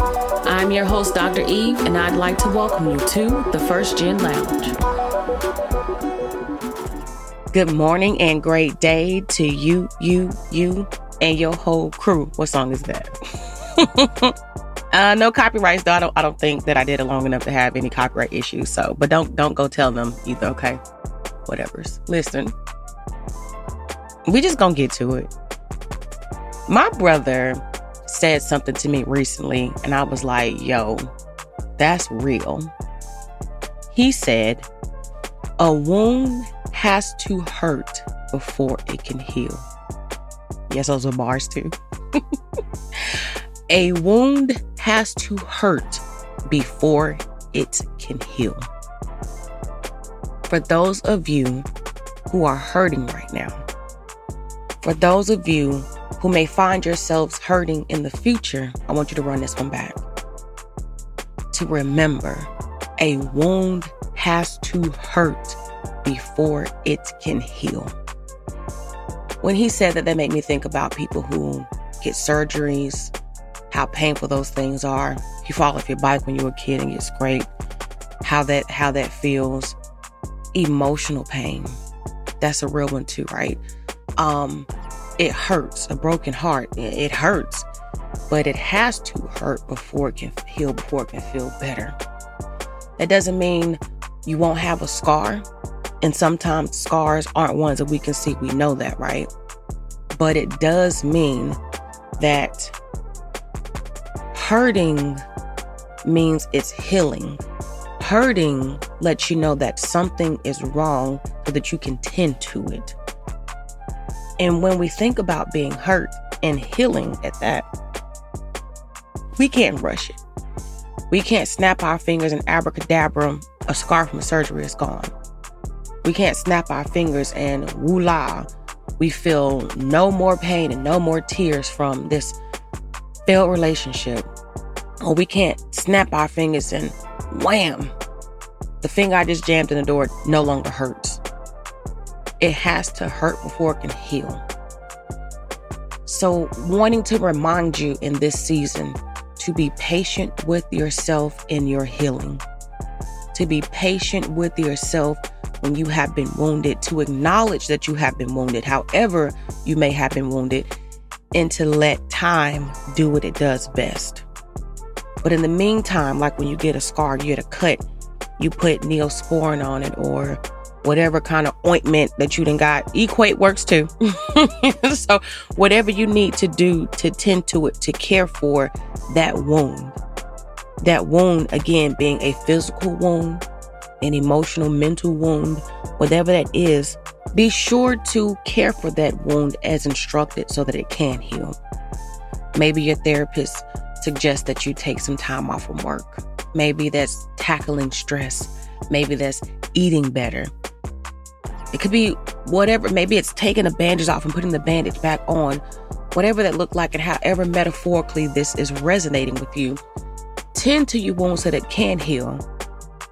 I'm your host, Dr. Eve, and I'd like to welcome you to the First Gen Lounge. Good morning and great day to you, you, you, and your whole crew. What song is that? uh, no copyrights though. I don't, I don't think that I did it long enough to have any copyright issues. So, but don't don't go tell them either. Okay, whatever's. Listen, we just gonna get to it. My brother said something to me recently, and I was like, yo, that's real. He said, a wound has to hurt before it can heal. Yes, those are bars too. a wound has to hurt before it can heal. For those of you who are hurting right now, for those of you who may find yourselves hurting in the future, I want you to run this one back. To remember, a wound has to hurt before it can heal. When he said that, that made me think about people who get surgeries, how painful those things are. You fall off your bike when you were a kid and get scraped, how that how that feels. Emotional pain. That's a real one too, right? Um, it hurts. A broken heart, it hurts. But it has to hurt before it can heal, before it can feel better. That doesn't mean you won't have a scar. And sometimes scars aren't ones that we can see. We know that, right? But it does mean that hurting means it's healing. Hurting lets you know that something is wrong so that you can tend to it. And when we think about being hurt and healing at that, we can't rush it. We can't snap our fingers and abracadabra, a scar from a surgery is gone. We can't snap our fingers and woola, we feel no more pain and no more tears from this failed relationship. Or we can't snap our fingers and wham, the finger I just jammed in the door no longer hurts. It has to hurt before it can heal. So, wanting to remind you in this season to be patient with yourself in your healing, to be patient with yourself when you have been wounded, to acknowledge that you have been wounded, however, you may have been wounded, and to let time do what it does best. But in the meantime, like when you get a scar, you get a cut, you put neosporin on it or whatever kind of ointment that you done got. Equate works too. so whatever you need to do to tend to it, to care for that wound. That wound, again, being a physical wound, an emotional, mental wound, whatever that is, be sure to care for that wound as instructed so that it can heal. Maybe your therapist suggests that you take some time off from work. Maybe that's tackling stress. Maybe that's eating better. It could be whatever, maybe it's taking the bandages off and putting the bandage back on, whatever that looked like, and however metaphorically this is resonating with you. Tend to your wounds so that it can heal.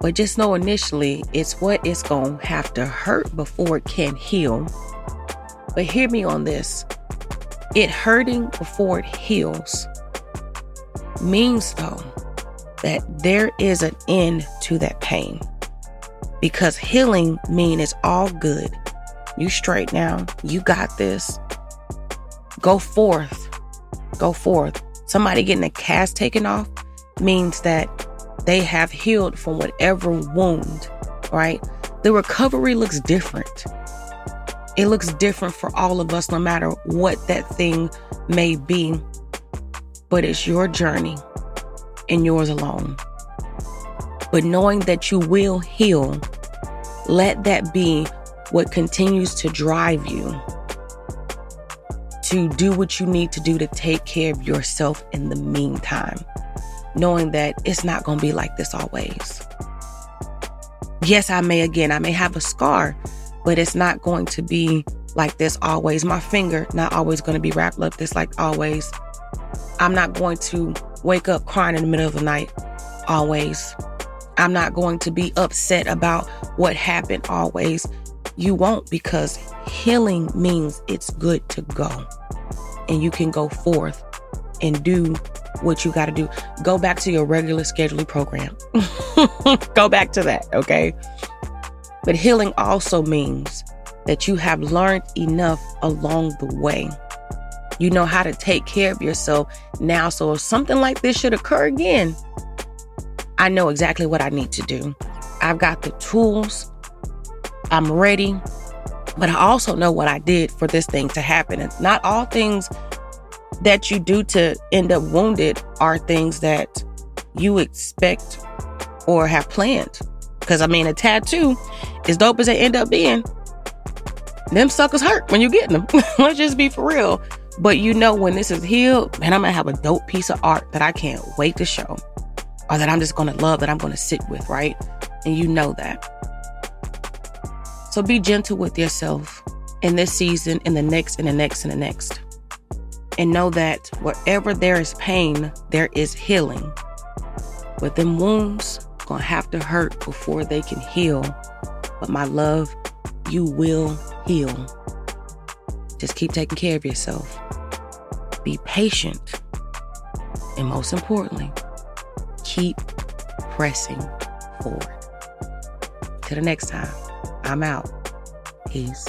But just know initially it's what it's going to have to hurt before it can heal. But hear me on this it hurting before it heals means, though, that there is an end to that pain because healing mean it's all good. You straight now. You got this. Go forth. Go forth. Somebody getting a cast taken off means that they have healed from whatever wound, right? The recovery looks different. It looks different for all of us, no matter what that thing may be. But it's your journey and yours alone. But knowing that you will heal, let that be what continues to drive you to do what you need to do to take care of yourself in the meantime, knowing that it's not going to be like this always. Yes, I may again, I may have a scar, but it's not going to be like this always. My finger not always going to be wrapped up this like always. I'm not going to wake up crying in the middle of the night always. I'm not going to be upset about what happened always. You won't because healing means it's good to go. And you can go forth and do what you got to do. Go back to your regular scheduling program. go back to that, okay? But healing also means that you have learned enough along the way. You know how to take care of yourself now. So if something like this should occur again, I know exactly what I need to do. I've got the tools, I'm ready, but I also know what I did for this thing to happen. And not all things that you do to end up wounded are things that you expect or have planned. Because I mean, a tattoo, as dope as they end up being, them suckers hurt when you get them. Let's just be for real. But you know, when this is healed, man, I'm gonna have a dope piece of art that I can't wait to show, or that I'm just gonna love, that I'm gonna sit with, right? And you know that. So be gentle with yourself in this season, in the next, in the next, and the next. And know that wherever there is pain, there is healing. But them wounds gonna have to hurt before they can heal. But my love, you will heal. Just keep taking care of yourself. Be patient. And most importantly, pressing forward. Till the next time, I'm out. Peace.